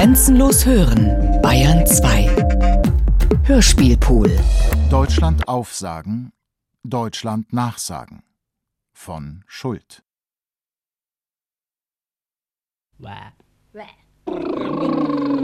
Grenzenlos hören, Bayern 2. Hörspielpool. Deutschland aufsagen, Deutschland nachsagen. Von Schuld. Bäh. Bäh.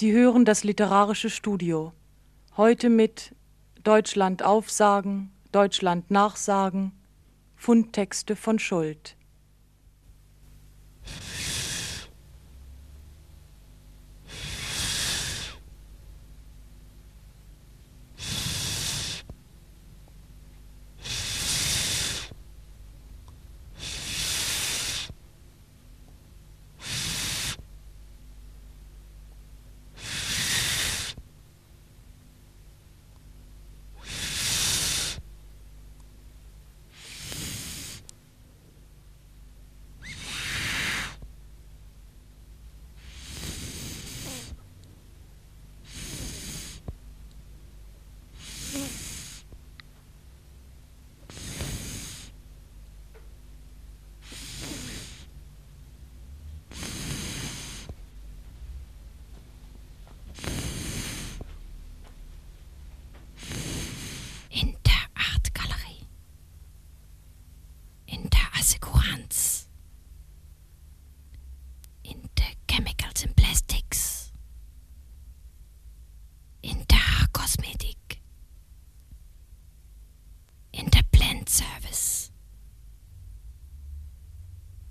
Sie hören das literarische Studio. Heute mit Deutschland Aufsagen, Deutschland Nachsagen, Fundtexte von Schuld.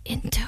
into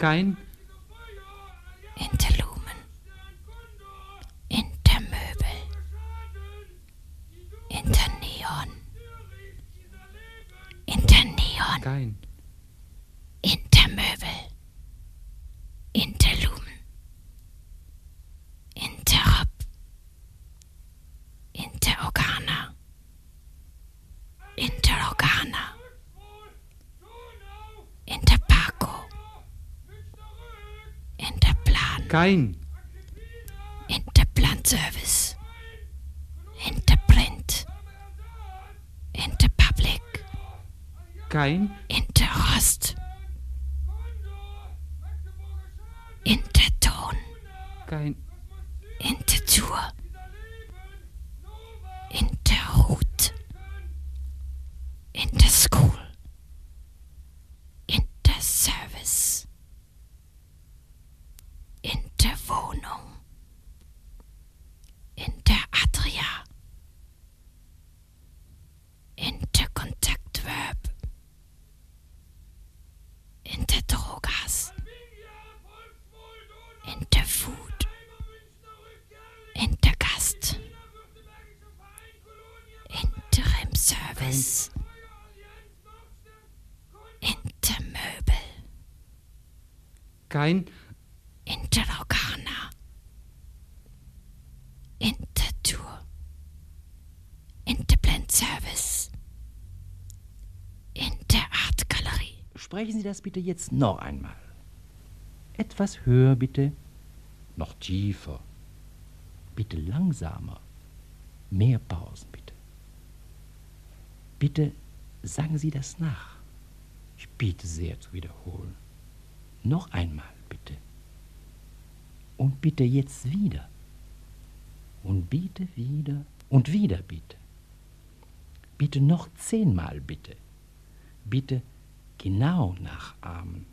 kein kein. Interplan-Service. Interprint. Interpublic. Kein. Interhost. Kein Interlocana, Intertour, Interblend Service, Interartgalerie. Sprechen Sie das bitte jetzt noch einmal. Etwas höher bitte. Noch tiefer. Bitte langsamer. Mehr Pausen bitte. Bitte sagen Sie das nach. Ich bitte sehr zu wiederholen. Noch einmal bitte. Und bitte jetzt wieder. Und bitte wieder und wieder bitte. Bitte noch zehnmal bitte. Bitte genau nachahmen.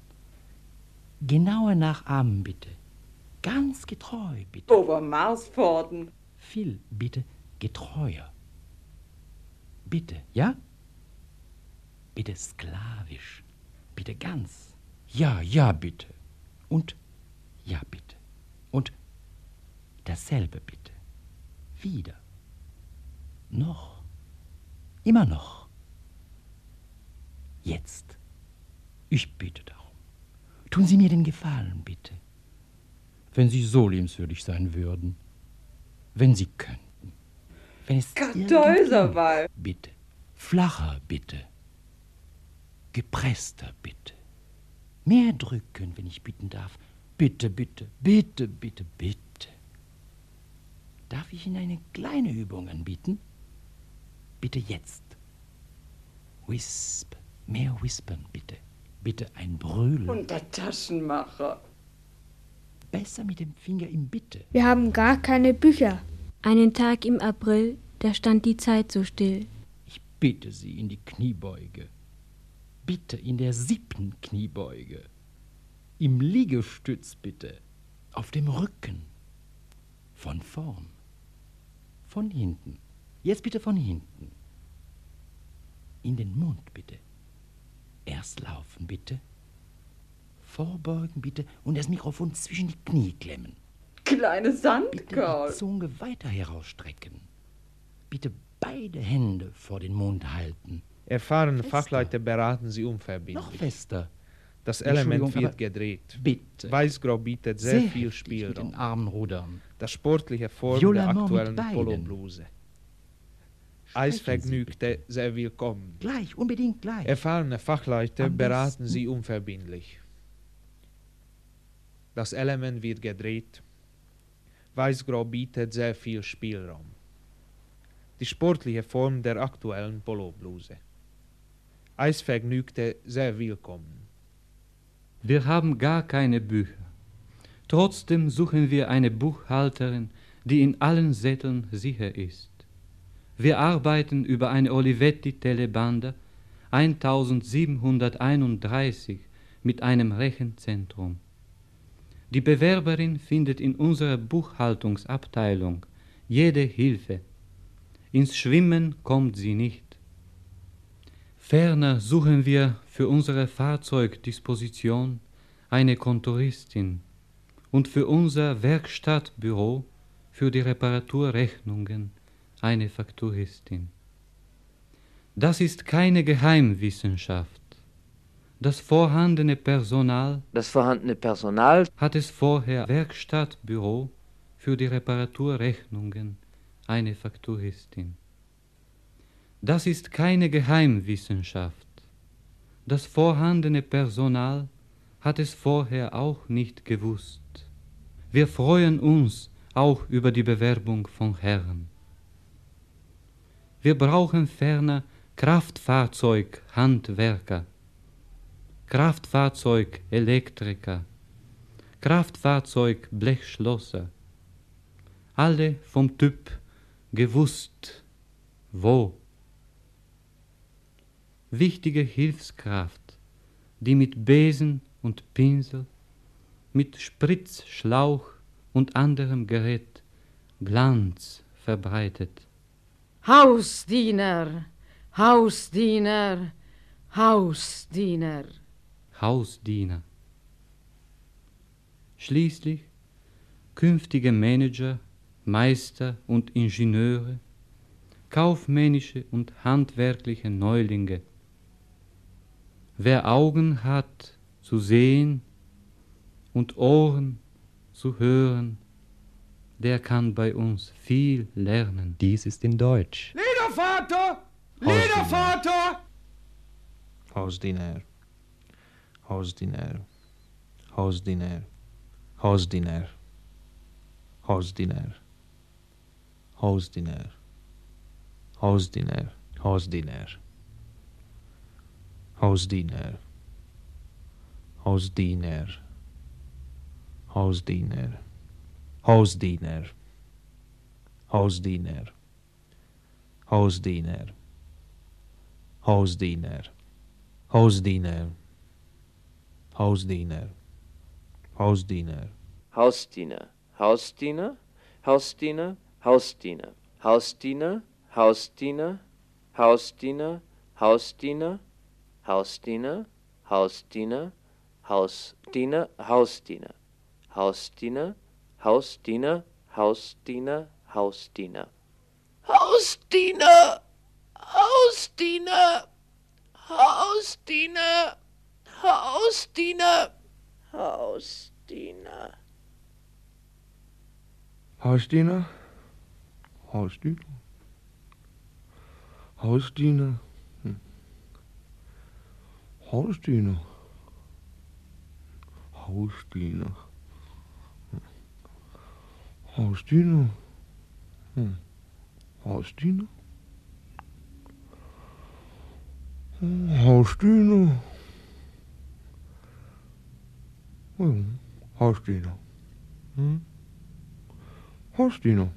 Genauer nachahmen bitte. Ganz getreu bitte. Over Marspforten. Viel bitte getreuer. Bitte, ja? Bitte sklavisch. Bitte ganz. Ja, ja, bitte. Und ja, bitte. Und dasselbe bitte. Wieder. Noch. Immer noch. Jetzt. Ich bitte darum. Tun Sie mir den Gefallen, bitte. Wenn Sie so liebenswürdig sein würden. Wenn Sie könnten. Wenn es Kartäuserwahl. irgendwie- Bitte. Flacher, bitte. Gepresster, bitte. Mehr drücken, wenn ich bitten darf. Bitte, bitte, bitte, bitte, bitte. Darf ich Ihnen eine kleine Übung anbieten? Bitte jetzt. Wisp. Mehr whispern, bitte. Bitte ein Brüllen. Und der Taschenmacher. Besser mit dem Finger im Bitte. Wir haben gar keine Bücher. Einen Tag im April, da stand die Zeit so still. Ich bitte Sie in die Kniebeuge. Bitte in der siebten Kniebeuge. Im Liegestütz bitte. Auf dem Rücken. Von vorn. Von hinten. Jetzt bitte von hinten. In den Mund bitte. Erst laufen bitte. Vorbeugen bitte und das Mikrofon zwischen die Knie klemmen. Kleine Bitte Sandkorn. die Zunge weiter herausstrecken. Bitte beide Hände vor den Mund halten. Erfahrene Fester. Fachleute beraten Sie unverbindlich. Noch fester. Das Element wird gedreht. Bitte. Weißgrau bietet sehr, viel heftig mit Spielraum. den rudern. Das sportliche Form Violemment der mit aktuellen. Polobluse. Eisvergnügte sehr willkommen. Gleich, unbedingt gleich. Erfahrene Fachleute Am beraten besten- Sie unverbindlich. Das Element wird gedreht. Weißgrau bietet sehr viel Spielraum. Die sportliche Form der aktuellen Polobluse. Eisvergnügte sehr willkommen. Wir haben gar keine Bücher. Trotzdem suchen wir eine Buchhalterin, die in allen Sätteln sicher ist. Wir arbeiten über eine Olivetti Telebande 1731 mit einem Rechenzentrum. Die Bewerberin findet in unserer Buchhaltungsabteilung jede Hilfe. Ins Schwimmen kommt sie nicht. Ferner suchen wir für unsere Fahrzeugdisposition eine Kontoristin und für unser Werkstattbüro für die Reparaturrechnungen eine Fakturistin. Das ist keine Geheimwissenschaft. Das vorhandene Personal Das vorhandene Personal hat es vorher Werkstattbüro für die Reparaturrechnungen eine Fakturistin. Das ist keine Geheimwissenschaft. Das vorhandene Personal hat es vorher auch nicht gewusst. Wir freuen uns auch über die Bewerbung von Herren. Wir brauchen ferner Kraftfahrzeug Handwerker, Kraftfahrzeug Elektriker, Kraftfahrzeug Blechschlosser, alle vom Typ gewusst, wo. Wichtige Hilfskraft, die mit Besen und Pinsel, mit Spritzschlauch und anderem Gerät Glanz verbreitet. Hausdiener, Hausdiener, Hausdiener. Hausdiener. Schließlich künftige Manager, Meister und Ingenieure, kaufmännische und handwerkliche Neulinge. Wer Augen hat zu sehen und Ohren zu hören, der kann bei uns viel lernen. Dies ist in Deutsch. Liedervater! Liedervater! Hausdiener. Hausdiener. Hausdiener. Hausdiener. Hausdiener. Hausdiener. Hausdiener. Hausdiener. Hausdiener. Hausdiener. Hausdiener. Hausdiener. Hausdiener. Hausdiener. Hausdiener. Hausdiener. Hausdiener. Hausdiener. Hausdiener, Hausdiener, Hausdiener, Hausdiener, Hausdiener, Hausdiener, Hausdiener, Hausdiener, Hausdiener, Hausdiener, Hausdiener, Hausdiener, Hausdiener, Hausdiener, Hausdiener, Hausdiener. Hausdiener, Hausdiener, Hausdiener, Hausdiener, Hausdiener. Hausdiener? Hausdiener? Hausdiener? Hovstyner. Hovstyner. Hovstyner. Hmm. Hovstyner. Hovstyner. Jo, hovstyner. Hmm. Hovstyner.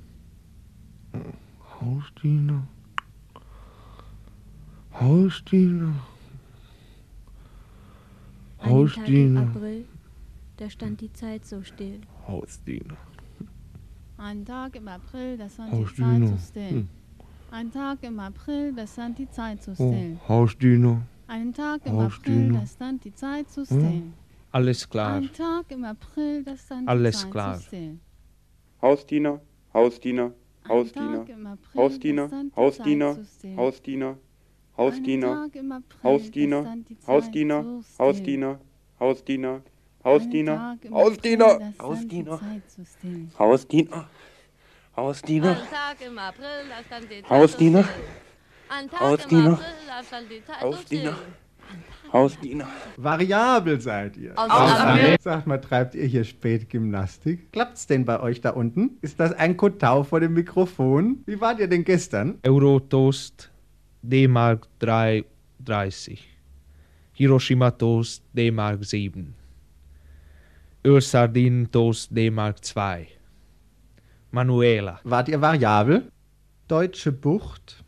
Hmm, Hm. Hausdiener? Hausdiener? Einen Tag im Hausdiener? April, da stand die Zeit so still. Hausdiener? Ein Tag im April, da stand die Zeit Hausdiener? so still. Hm. Ein Tag im April, da stand die Zeit so Oh, still. Hausdiener? Einen Tag im April, Hausdiener? da stand die Zeit so still. Alles klar. Ein Tag im April, da stand Alles die Zeit klar. so still. Hausdiener, Hausdiener, Ein Hausdiener, April, Hausdiener, Hausdiener. Hausdiener, Einen Hausdiener, Hausdiener, Hausdiener. Hausdiener, Hausdiener, Hausdiener, Hausdiener, Hausdiener. Hausdiener, Hausdiener, Hausdiener, Hausdiener, Hausdiener. Hausdiener. Variabel seid ihr. Sagt mal, treibt ihr hier spät Gymnastik? Klappt's denn bei euch da unten? Ist das ein Kotau vor dem Mikrofon? Wie wart ihr denn gestern? Euro-Toast D-Mark 3,30. Hiroshima-Toast D-Mark 7. Ölsardinen-Toast D-Mark 2. Manuela. Wart ihr variabel? Deutsche Bucht.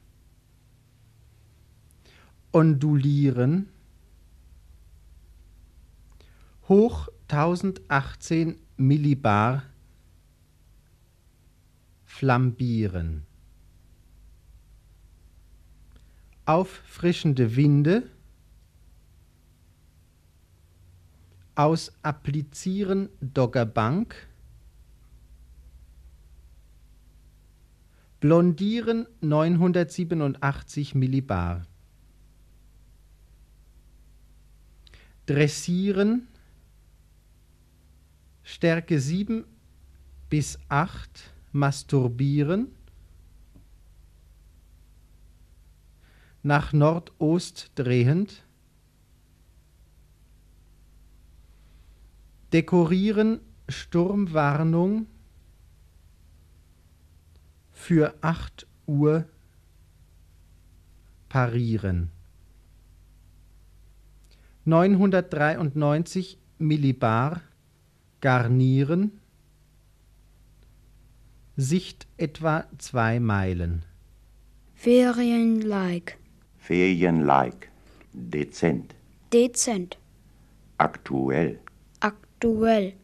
Ondulieren. Hoch 1018 Millibar. Flambieren. Auffrischende Winde. Aus Applizieren Doggerbank. Blondieren 987 Millibar. Dressieren Stärke 7 bis 8 Masturbieren nach Nordost drehend Dekorieren Sturmwarnung für 8 Uhr parieren. 993 Millibar garnieren. Sicht etwa zwei Meilen. Ferien-like. Ferien-like. Dezent. Dezent. Aktuell. Aktuell.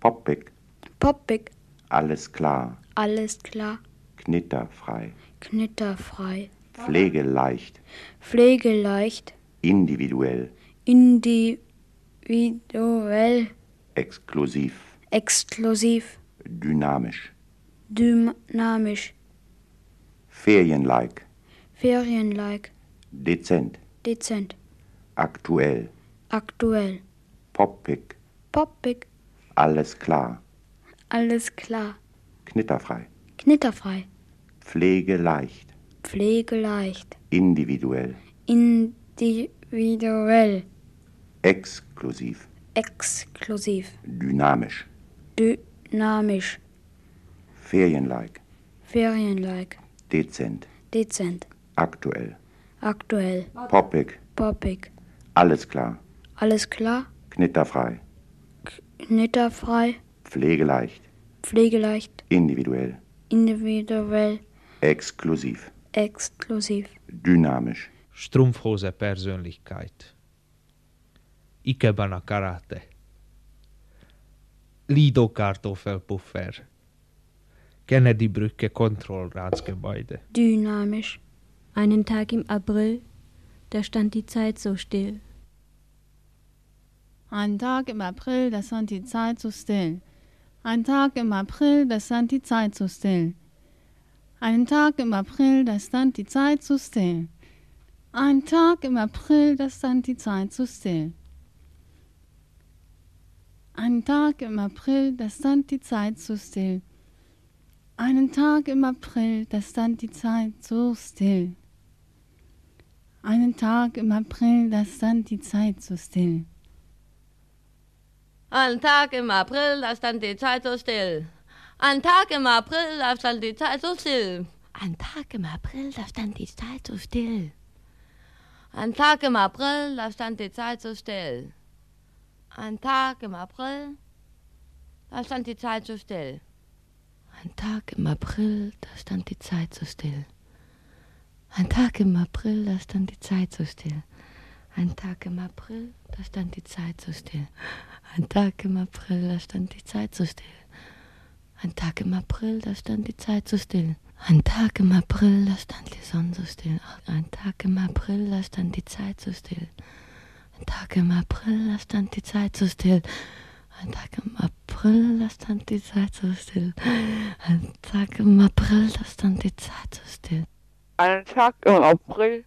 Poppig. Poppig. Alles klar. Alles klar. Knitterfrei. Knitterfrei. Pflegeleicht. Pflegeleicht. Individuell. Individuell. Exklusiv. Exklusiv. Dynamisch. Dynamisch. Ferien-like. Ferien-like. Dezent. Dezent. Aktuell. Aktuell. Poppig. Poppig. Alles klar. Alles klar. Knitterfrei. Knitterfrei. Pflegeleicht. Pflegeleicht. Individuell. Individuell. Exklusiv. Exklusiv. Dynamisch. Dynamisch. Ferien-like. Ferien-like. Dezent. Dezent. Aktuell. Aktuell. Poppig. Poppig. Alles klar. Alles klar. Knitterfrei. Knitterfrei. Pflegeleicht. Pflegeleicht. Individuell. Individuell. Exklusiv. Exklusiv. Dynamisch. Strumpfhose Persönlichkeit. Ikebana Karate. Lido Kartoffelpuffer. Kennedy Brücke Kontrollratsgebäude. Dynamisch. Einen Tag im April, da stand die Zeit so still. Ein Tag im April, da stand die Zeit so still. Ein Tag im April, da stand die Zeit so still. Einen Tag im April, da stand die Zeit so still. Ein Tag im April, da stand die Zeit so still. Einen Tag im April, da stand die Zeit so still. Einen Tag im April, da stand die Zeit so still. Einen Tag im April, da stand die Zeit so still. Ein Tag im April, da stand die Zeit so still. Ein Tag im April, da stand die Zeit so still. Ein Tag im April, da stand die Zeit so still. Ein Tag im April, da stand die Zeit so still. Ein Tag im April, da stand die Zeit so still. Ein Tag im April, da stand die Zeit so still. Ein Tag im April, da stand die Zeit so still. Ein Tag im April, da stand die Zeit so still. Ein Tag im April, da stand die Zeit so still. Ein Tag im April, da stand die Zeit so still. Ein Tag im April, da stand die Sonne so still. Ein Tag im April, da stand die Zeit so still. Ein Tag im April, da stand die Zeit so still. Ein Tag im April, da stand die Zeit so still. Ein Tag im April, da stand die Zeit so still. Einen Tag im April,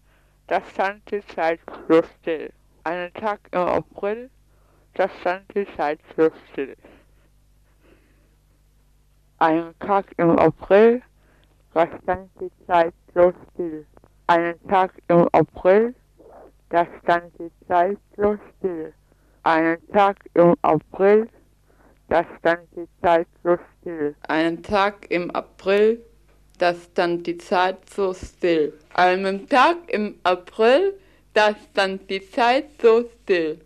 da stand die Zeit so still. Einen Tag im April, da stand die Zeit so still. Einen Tag im April, da stand die Zeit so still. Einen Tag im April, da stand die Zeit so still. Einen Tag im April, da stand die Zeit so still. Einen Tag im April, da stand die Zeit so still. Einen Tag im April, da stand die Zeit so still.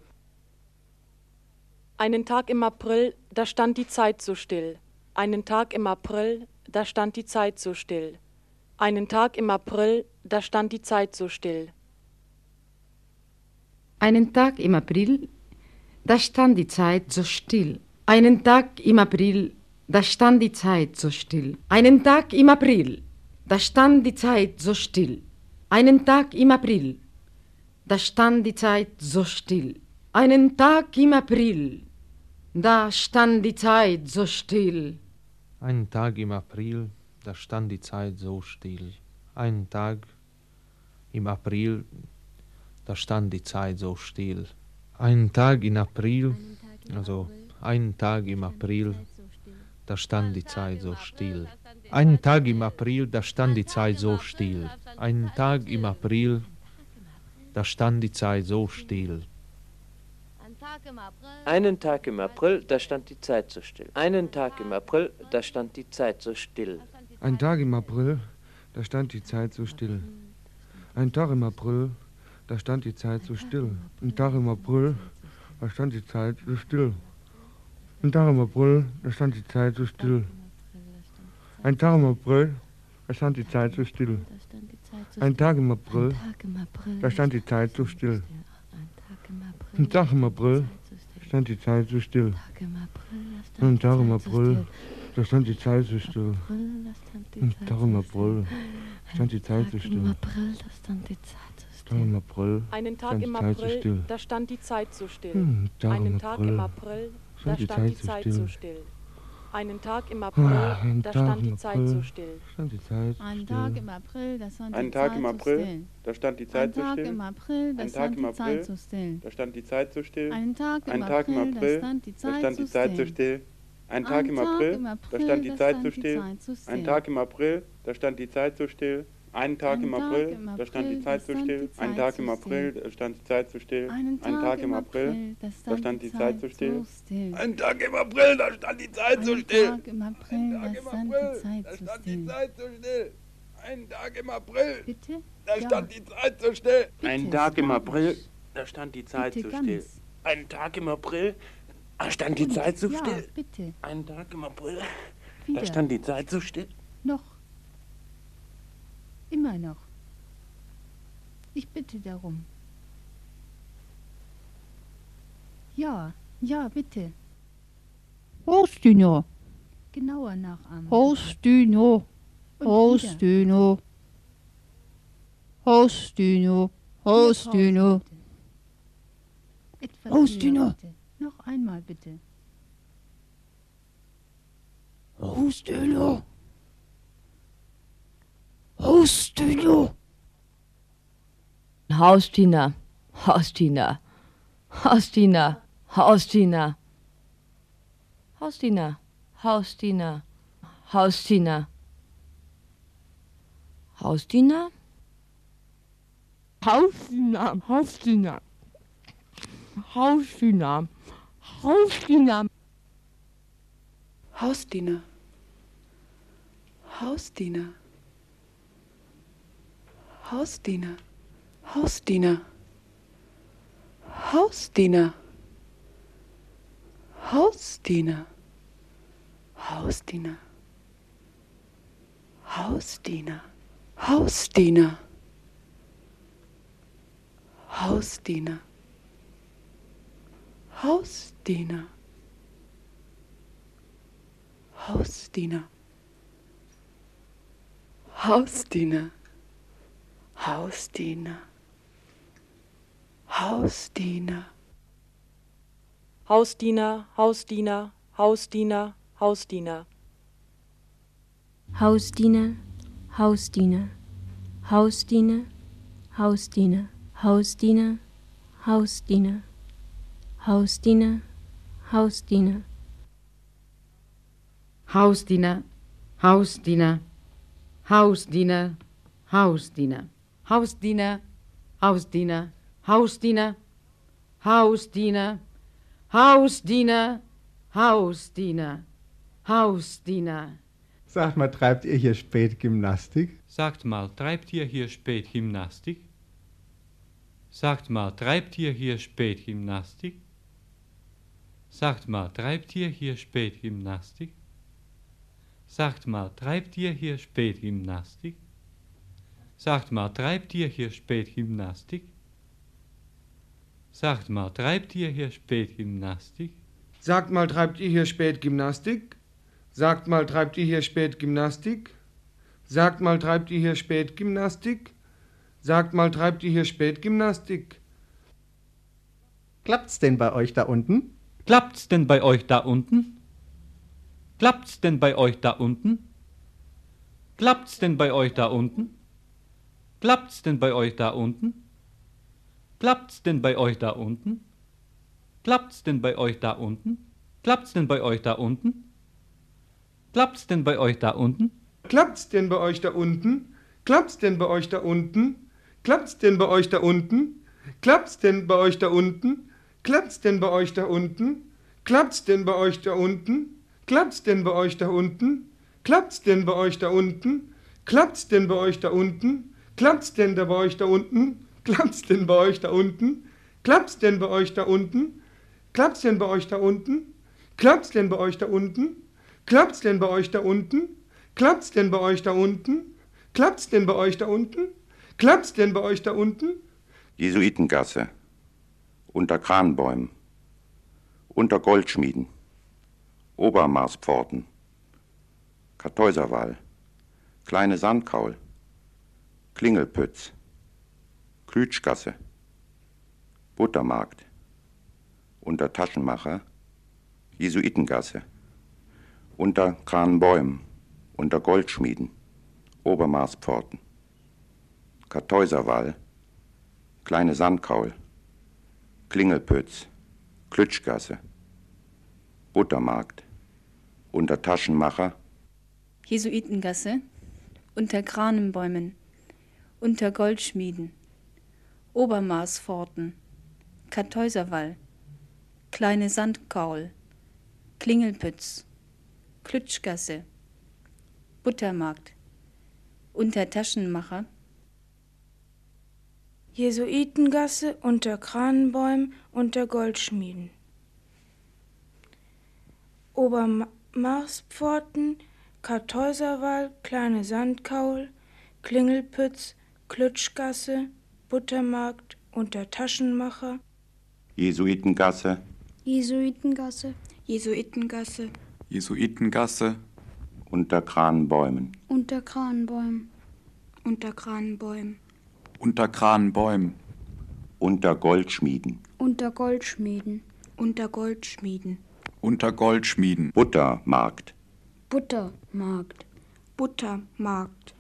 Einen Tag im April, da stand die Zeit so still. Einen Tag im April, da stand die Zeit so still. Einen Tag im April, da stand die Zeit so still. Einen Tag im April, da stand die Zeit so still. Einen Tag im April, da stand die Zeit so still. Einen Tag im April, da stand die Zeit so still. Einen Tag im April, da stand die Zeit so still. Einen Tag im April, da stand die Zeit so still. Einen Tag im April, da stand die Zeit so still. Einen Tag im April, da stand die Zeit so still. Einen Tag im April, also einen Tag im April, da stand die Zeit so still. Einen Tag im April, da stand die Zeit so still. Einen Tag im April, da stand die Zeit so still. Einen Tag im April, da stand die Zeit so still. Einen Tag im April, da stand die Zeit so still. Ein Tag im April, da stand die Zeit so still. Ein Tag im April, da stand die Zeit so still. Ein Tag im April, da stand die Zeit so still. Ein Tag im April, da stand die Zeit so still. Ein Tag im April, da stand die Zeit so still. Ein Tag im April, da stand die Zeit so still. Ein Tag im April, stand die Zeit so still. Ein Tag im April, da stand die Zeit so still. Ein Tag im April, stand die Zeit so still. Tag im April, Einen Tag stand im die Zeit so April, da stand die Zeit so still. Hm, Einen Tag im April, da stand die Zeit so still. Einen Tag im April, Ah, ein da Tag stand im die Zeit April, so still. stand die Zeit Ein still. Tag im April, da stand die Zeit im so still. da stand die Ein Zeit so Tag still. im April, da stand die Zeit so still. da stand die Zeit so still. Ein Tag im April, da April, stand die da Zeit stand so die Zeit so still. Ein Tag im April, da stand die Zeit so stand die still. Zeit so Ein. Tag im April, da stand die Zeit so still. Einen Tag Ein im Tag April, im da stand die April, Zeit da so stand still. die Ein Zeit Tag im April, da stand die Zeit so still. Einen Ein Tag im April, da stand die Zeit so Zeit still. so still. Ein Tag im April, da stand die Zeit so Ein still. Tag im April, da stand die Zeit so still. Zeit so still. Ein Tag im April, Bitte? da stand die Zeit so still. Bitte, Ein Tag im. April, da stand die Zeit so still. ganz. Ein Tag im April, da stand die? Zeit so ja, still. bitte. Ein Tag im April, da stand die Zeit so still. Noch. Immer noch. Ich bitte darum. Ja, ja, bitte. Rostüno. Genauer nachahmen. Rostüno. Rostüno. Rostüno. Rostüno. Etwas Rostüno. Noch einmal bitte. Rostüno. Hostino. Haustina, Haustina, Haustina, Haustina, Haustina, Haustina, Haustina, Haustina, Haustina, Haustina, Haustina, Haustina. Hausdiener. Hausdiener. Hausdiener. Hausdiener. Hausdiener. Hausdiener. Hausdiener. Hausdiener. Hausdiener. Hausdiener. Hausdiener. Hausdiener. Hausdiener. Hausdiener. Hausdiener. Hausdiener, Hausdiener, Hausdiener, Hausdiener. Hausdiener, Hausdiener, Hausdiener, Hausdiener, Hausdiener, Hausdiener, Hausdiener, Hausdiener. Hausdiener, Hausdiener, Hausdiener, Hausdiener, Hausdiener, Hausdiener, Hausdiener, Hausdiener, Hausdiener, Hausdiener, Hausdiener. Sag mal, treibt ihr hier spät Gymnastik? Sagt mal, treibt ihr hier spät Gymnastik? Sagt mal, treibt ihr hier spät Gymnastik? Sagt mal, treibt ihr hier spät Gymnastik? Sagt mal, treibt ihr hier spät Gymnastik? Sagt mal, treibt ihr hier spät Gymnastik? Sagt mal, treibt ihr hier spät Gymnastik? Sagt mal, treibt ihr hier spät Gymnastik? Sagt mal, treibt ihr hier spät Gymnastik? Sagt mal, treibt ihr hier spät Gymnastik? Sagt mal, treibt ihr hier spät Gymnastik? Klappt's denn bei euch da unten? Klappt's denn bei euch da unten? Klappt's denn bei euch da unten? Klappt's denn bei euch da unten? Klappt's denn bei euch da unten? Klappt's denn bei euch da unten? Klappt's denn bei euch da unten? Klappt's denn bei euch da unten? Klappt's denn bei euch da unten? Klappt's denn bei euch da unten? Klappt's denn bei euch da unten? Klappt's denn bei euch da unten? Klappt's denn bei euch da unten? Klappt's denn bei euch da unten? Klappt's denn bei euch da unten? Klappt's denn bei euch da unten? Klappt's denn bei euch da unten? Klappt's denn bei euch da unten? Klappt's denn da bei euch da unten? Klappt's denn bei euch da unten? Klappt's denn bei euch da unten? Klappt's denn bei euch da unten? Klappt's denn bei euch da unten? Klappt's denn bei euch da unten? Klappt's denn bei euch da unten? Klappt's denn bei euch da unten? Klappt's denn bei euch da unten? Jesuitengasse. Unter Kranbäumen. Unter Goldschmieden. Obermarspforten. Kartäuserwall. Kleine Sandkaul. Klingelpütz. Klütschgasse. Buttermarkt. Unter Taschenmacher. Jesuitengasse. Unter Kranbäumen. Unter Goldschmieden. Obermarspforten. Kartäuserwall. Kleine Sandkaul. Klingelpütz. Klütschgasse. Buttermarkt. Unter Taschenmacher. Jesuitengasse, unter Kranenbäumen, unter Goldschmieden, Obermaßpforten, Kartäuserwall, kleine Sandkaul, Klingelpütz, Klütschgasse, Buttermarkt, unter Taschenmacher, Jesuitengasse unter Kranenbäumen unter Goldschmieden. Obermarspforten, Kartäuserwall, kleine Sandkaul, Klingelpütz, Klütschgasse, Buttermarkt unter Taschenmacher, Jesuitengasse. Jesuitengasse. Jesuitengasse, Jesuitengasse. Unter Kranbäumen. Unter Kranbäumen. unter Kranenbäumen, Unter Kranbäumen. Unter Goldschmieden. Unter Goldschmieden. unter Goldschmieden, Unter Goldschmieden. Buttermarkt. Buttermarkt. Buttermarkt,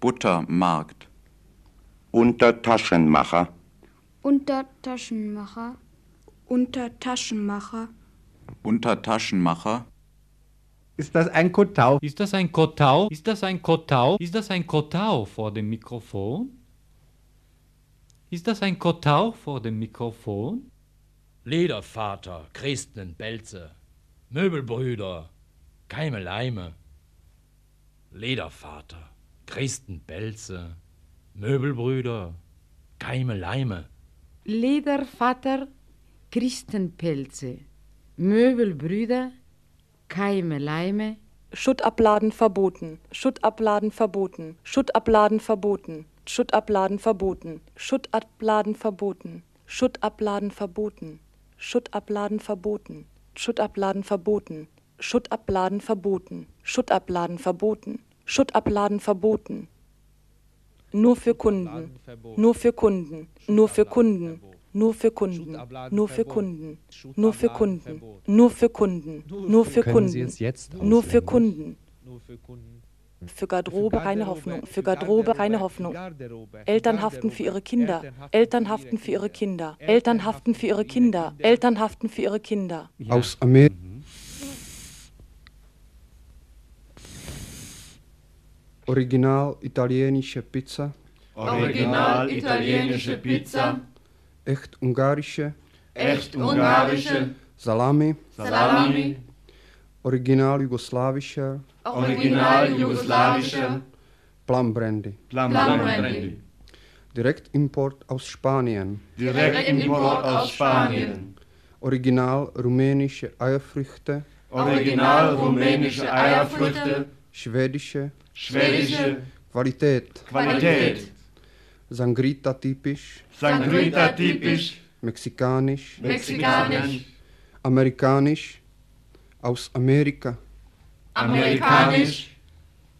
Buttermarkt. Unter Taschenmacher. Unter Taschenmacher. unter Taschenmacher, Unter Taschenmacher. Ist das ein Kotau? Ist das ein Kotau? Ist das ein Kotau? Ist das ein Kotau vor dem Mikrofon? Ist das ein Kotau vor dem Mikrofon? Ledervater, Christen, Belze, Möbelbrüder, Keime Leime. Ledervater, Christen, Belze, Möbelbrüder, Keime Leime. Ledervater, Christenpelze, Möbelbrüder, Keime Leime, Schuttabladen verboten, Schuttabladen verboten, Schuttabladen verboten, Schuttabladen verboten, Schuttabladen verboten, Schuttabladen verboten, Schuttabladen verboten, Schuttabladen verboten, Schuttabladen verboten, Schuttabladen verboten, Schuttabladen verboten. Nur für Kunden, nur für Kunden, nur für Kunden, nur für Kunden, nur für Kunden, nur für Kunden, nur für Kunden, nur für Kunden, es jetzt nur für? Kunden. Für Garderobe keine Hoffnung, für Garderobe keine Hoffnung. Eltern haften für ihre Kinder, Eltern haften für ihre Kinder, Eltern haften für ihre Kinder, Eltern haften für ihre Kinder. Aus Amerika. Original italienische Pizza. Original italienische Pizza. Echt ungarische. Echt ungarische. Salami. Salami. Original jugoslawischer. Original jugoslawischer. Plambrandy. Plambrandy. Direktimport aus Spanien. Direktimport aus Spanien. Original rumänische Eierfrüchte. Original rumänische Eierfrüchte. Schwedische. Schwedische. Qualität. Qualität. Sangrita typisch. Sangrita typisch. Mexikanisch. Mexikanisch. Amerikanisch. Aus Amerika. Amerikanisch.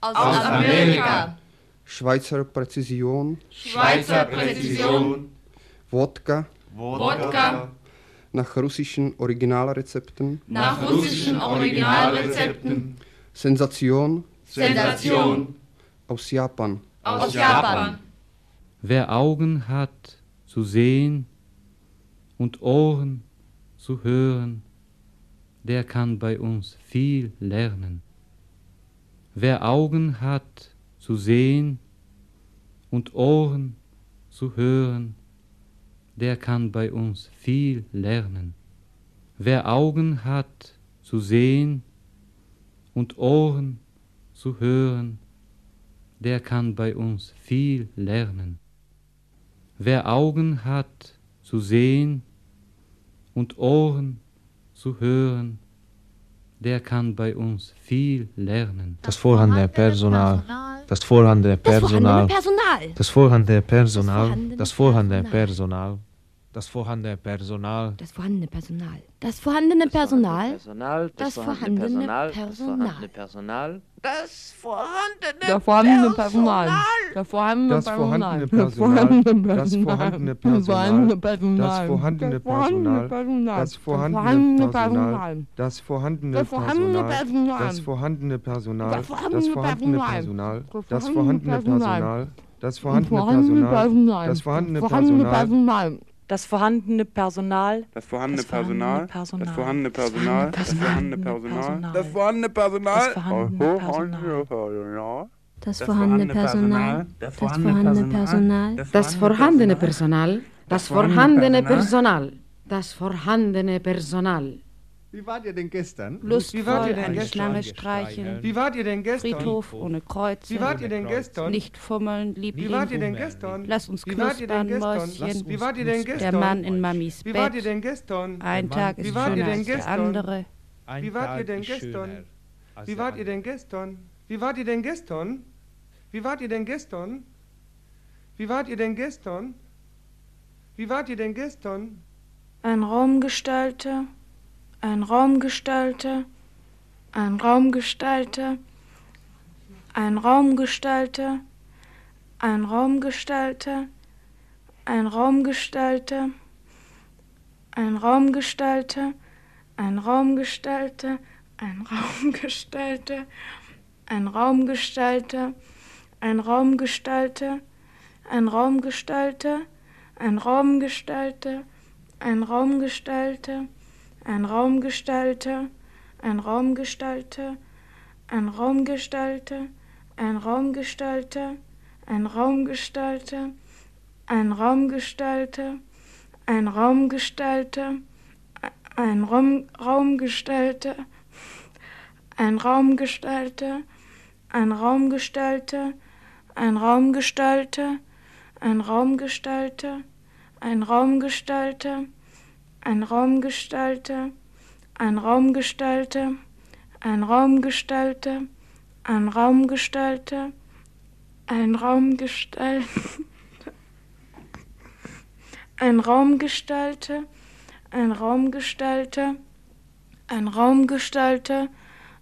Aus Amerika. Schweizer Präzision. Schweizer Präzision. Wodka. Wodka. Nach russischen Originalrezepten. Nach russischen Originalrezepten. Sensation. Sensation. Aus Japan. Aus Japan. Wer Augen hat zu sehen und Ohren zu hören, der kann bei uns viel lernen. Wer Augen hat zu sehen und Ohren zu hören, der kann bei uns viel lernen. Wer Augen hat zu sehen und Ohren zu hören, der kann bei uns viel lernen. Wer Augen hat zu sehen und Ohren zu hören, der kann bei uns viel lernen. Das vorhandene Personal. Das vorhandene Personal. Das vorhandene Personal. Das vorhandene Personal. Das vorhandene Personal. Das vorhandene Personal. Das vorhandene Personal. Personal, Das vorhandene Personal, Personal. das vorhandene Personal, Das vorhandene Personal. Das vorhandene Das vorhandene Personal. Personal. Das vorhandene Personal. Das vorhandene Personal. Das vorhandene Personal. Das vorhandene Personal. Das vorhandene Personal. Das vorhandene Personal. Das vorhandene Personal. Das vorhandene Personal. Das vorhandene Personal. Das vorhandene Das Personal. Das vorhandene Personal. Das vorhandene Personal. Das vorhandene Personal. Das vorhandene Personal. Das vorhandene Personal. Das vorhandene Personal. Das vorhandene Personal. Das vorhandene Personal. Wie wart ihr denn gestern? Lustvoll Wie wart ihr denn eine gestern? Schlange streicheln. Wie wart ihr denn gestern? Friedhof ohne Kreuze. Wie wart ihr denn gestern? Nicht fummeln, Liebling. Wie wart ihr denn gestern? Lass uns Wie knuspern? Mäuschen. Wie wart ihr denn gestern? Der Mann in Mamis Wie Bett. wart ihr denn gestern? Ein Tag ist Wie wart ihr schöner denn als der gestern? andere. Wie wart ihr denn gestern? Wie wart ihr denn gestern? Wie wart ihr denn gestern? Wie wart ihr denn gestern? Wie wart ihr denn gestern? Wie wart ihr denn gestern? Ein Raumgestalter, ein Raumgestalter, ein Raumgestalter, ein Raumgestalter, ein Raumgestalter, ein Raumgestalter, ein Raumgestalter, ein Raumgestalter, ein Raumgestalter, ein Raumgestalter, ein Raumgestalter, ein Raumgestalter, ein Raumgestalter, ein Raumgestalter, ein Raum gestalte, ein Raum gestalte, ein Raumgestalter, ein Raumgestalter, ein Raumgestalter, ein Raumgestalter, ein Raumgestalter, ein Raumgestalter, Raum gestalte, ein Raumgestalter, ein Raumgestalter, ein Raumgestalter, ein Raumgestalter, ein Raumgestalter ein Raumgestalter, ein Raumgestalter, ein Raumgestalter, ein Raumgestalter, ein Raumgestalter, ein Raumgestalter, ein Raumgestalter, ein Raumgestalter,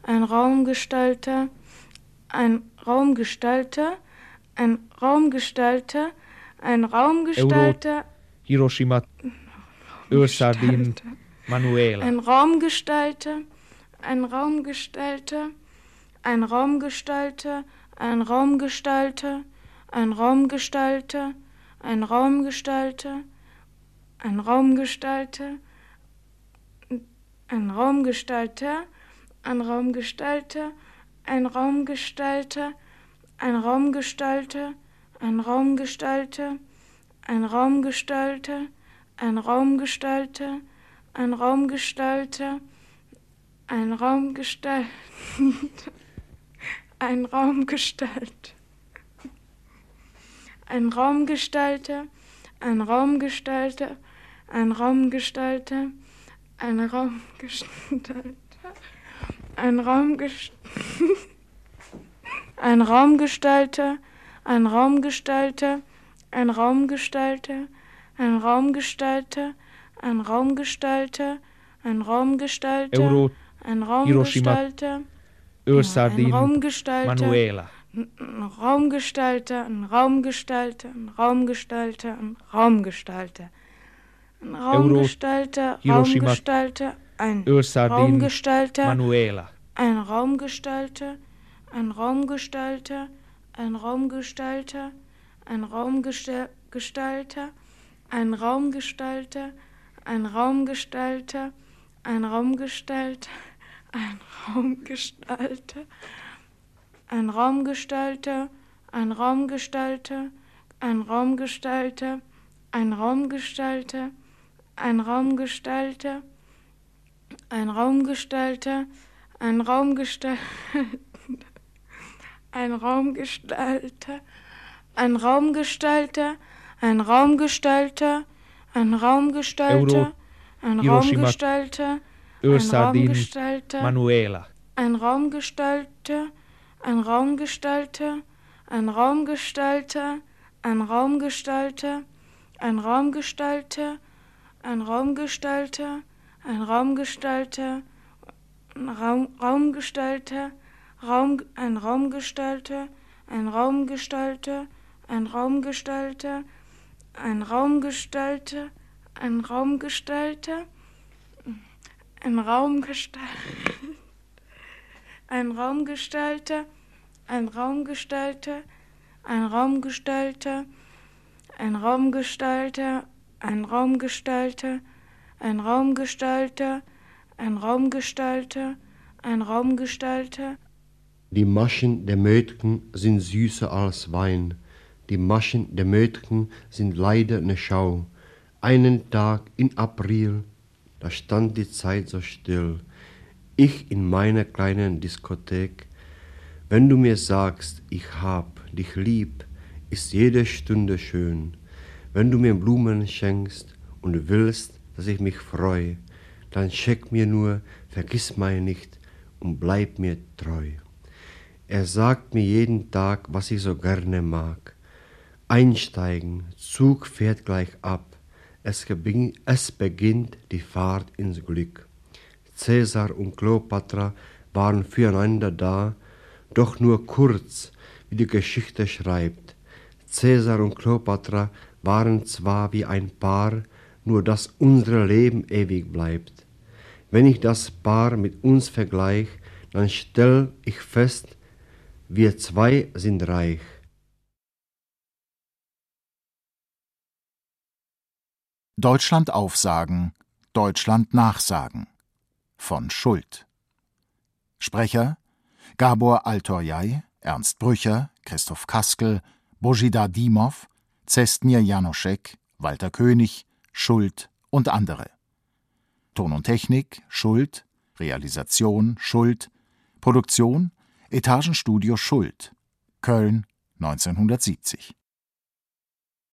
ein Raumgestalter, ein Raumgestalter, ein Raumgestalter, ein Raumgestalter, Hiroshima. Ursardin. Manuela. ein Raumgestalter, ein Raumgestalter, ein Raumgestalter, ein Raumgestalter, ein Raumgestalter, ein Raumgestalter, ein Raumgestalter, ein Raumgestalter, ein Raumgestalter, ein Raumgestalter, ein Raumgestalter, ein Raumgestalter, ein Raumgestalter, ein Raumgestalter, ein Raumgestalter, ein Raumgestalter, ein Raumgestalt, ein Raumgestalter, ein Raumgestalter, ein Raumgestalter, ein Raumgestalter, ein Raumgestalter, ein Raumgestalter, ein Raumgestalter, ein Raumgestalter, ein Raumgestalter, ein Raumgestalter, ein Raumgestalter, Euro. ein. Raumgestalter, Ursardin. ein Raumgestalter, Manuela. ein Raumgestalter, ein Raumgestalter, ein Raumgestalter, ein Raumgestalter, ein Raumgestalter. Raumgestalter, ein. Raumgestalter, Manuela. ein Raumgestalter, ein Raumgestalter, ein Raumgestalter, ein Raumgestalter, ein Raumgestalter, ein Raumgestalter, ein Raumgestalter, ein Raumgestalter, ein Raumgestalter, ein Raumgestalter, ein Raumgestalter, ein Raumgestalter, ein Raumgestalter, ein Raumgestalter, ein Raumgestalter, ein Raumgestalter, ein Raumgestalter, ein Raumgestalter, ein Raumgestalter, ein Raumgestalter, ein Raumgestalter, Manuela. ein Raumgestalter, ein Raumgestalter, ein Raumgestalter, ein Raumgestalter, ein Raumgestalter, ein Raumgestalter, ein Raumgestalter, ein Raum, Raumgestalter, Raum, ein Raumgestalter, ein Raumgestalter, ein Raumgestalter, ein Raumgestalter, ein Raumgestalter, ein Raumgestalter, ein Raumgestalter, ein Raumgestalter, ein Raumgestalter, ein Raumgestalter, ein Raumgestalter, ein Raumgestalter, ein Raumgestalter, ein Raumgestalter. Die Maschen der Mädchen sind süßer als Wein, die Maschen der Mädchen sind leider ne Schau. Einen Tag in April, da stand die Zeit so still, ich in meiner kleinen Diskothek. Wenn du mir sagst, ich hab dich lieb, ist jede Stunde schön. Wenn du mir Blumen schenkst und willst, dass ich mich freu, dann schenk mir nur, vergiss mein nicht und bleib mir treu. Er sagt mir jeden Tag, was ich so gerne mag. Einsteigen, Zug fährt gleich ab, es, beginnt die Fahrt ins Glück. Cäsar und Kleopatra waren füreinander da, doch nur kurz, wie die Geschichte schreibt. Cäsar und Kleopatra waren zwar wie ein Paar, nur dass unser Leben ewig bleibt. Wenn ich das Paar mit uns vergleich, dann stell ich fest, wir zwei sind reich. Deutschland aufsagen, Deutschland nachsagen von Schuld. Sprecher Gabor Altorjai, Ernst Brücher, Christoph Kaskel, Bojida Dimov, Zestmir Janoschek, Walter König, Schuld und andere. Ton und Technik Schuld, Realisation Schuld, Produktion Etagenstudio Schuld, Köln 1970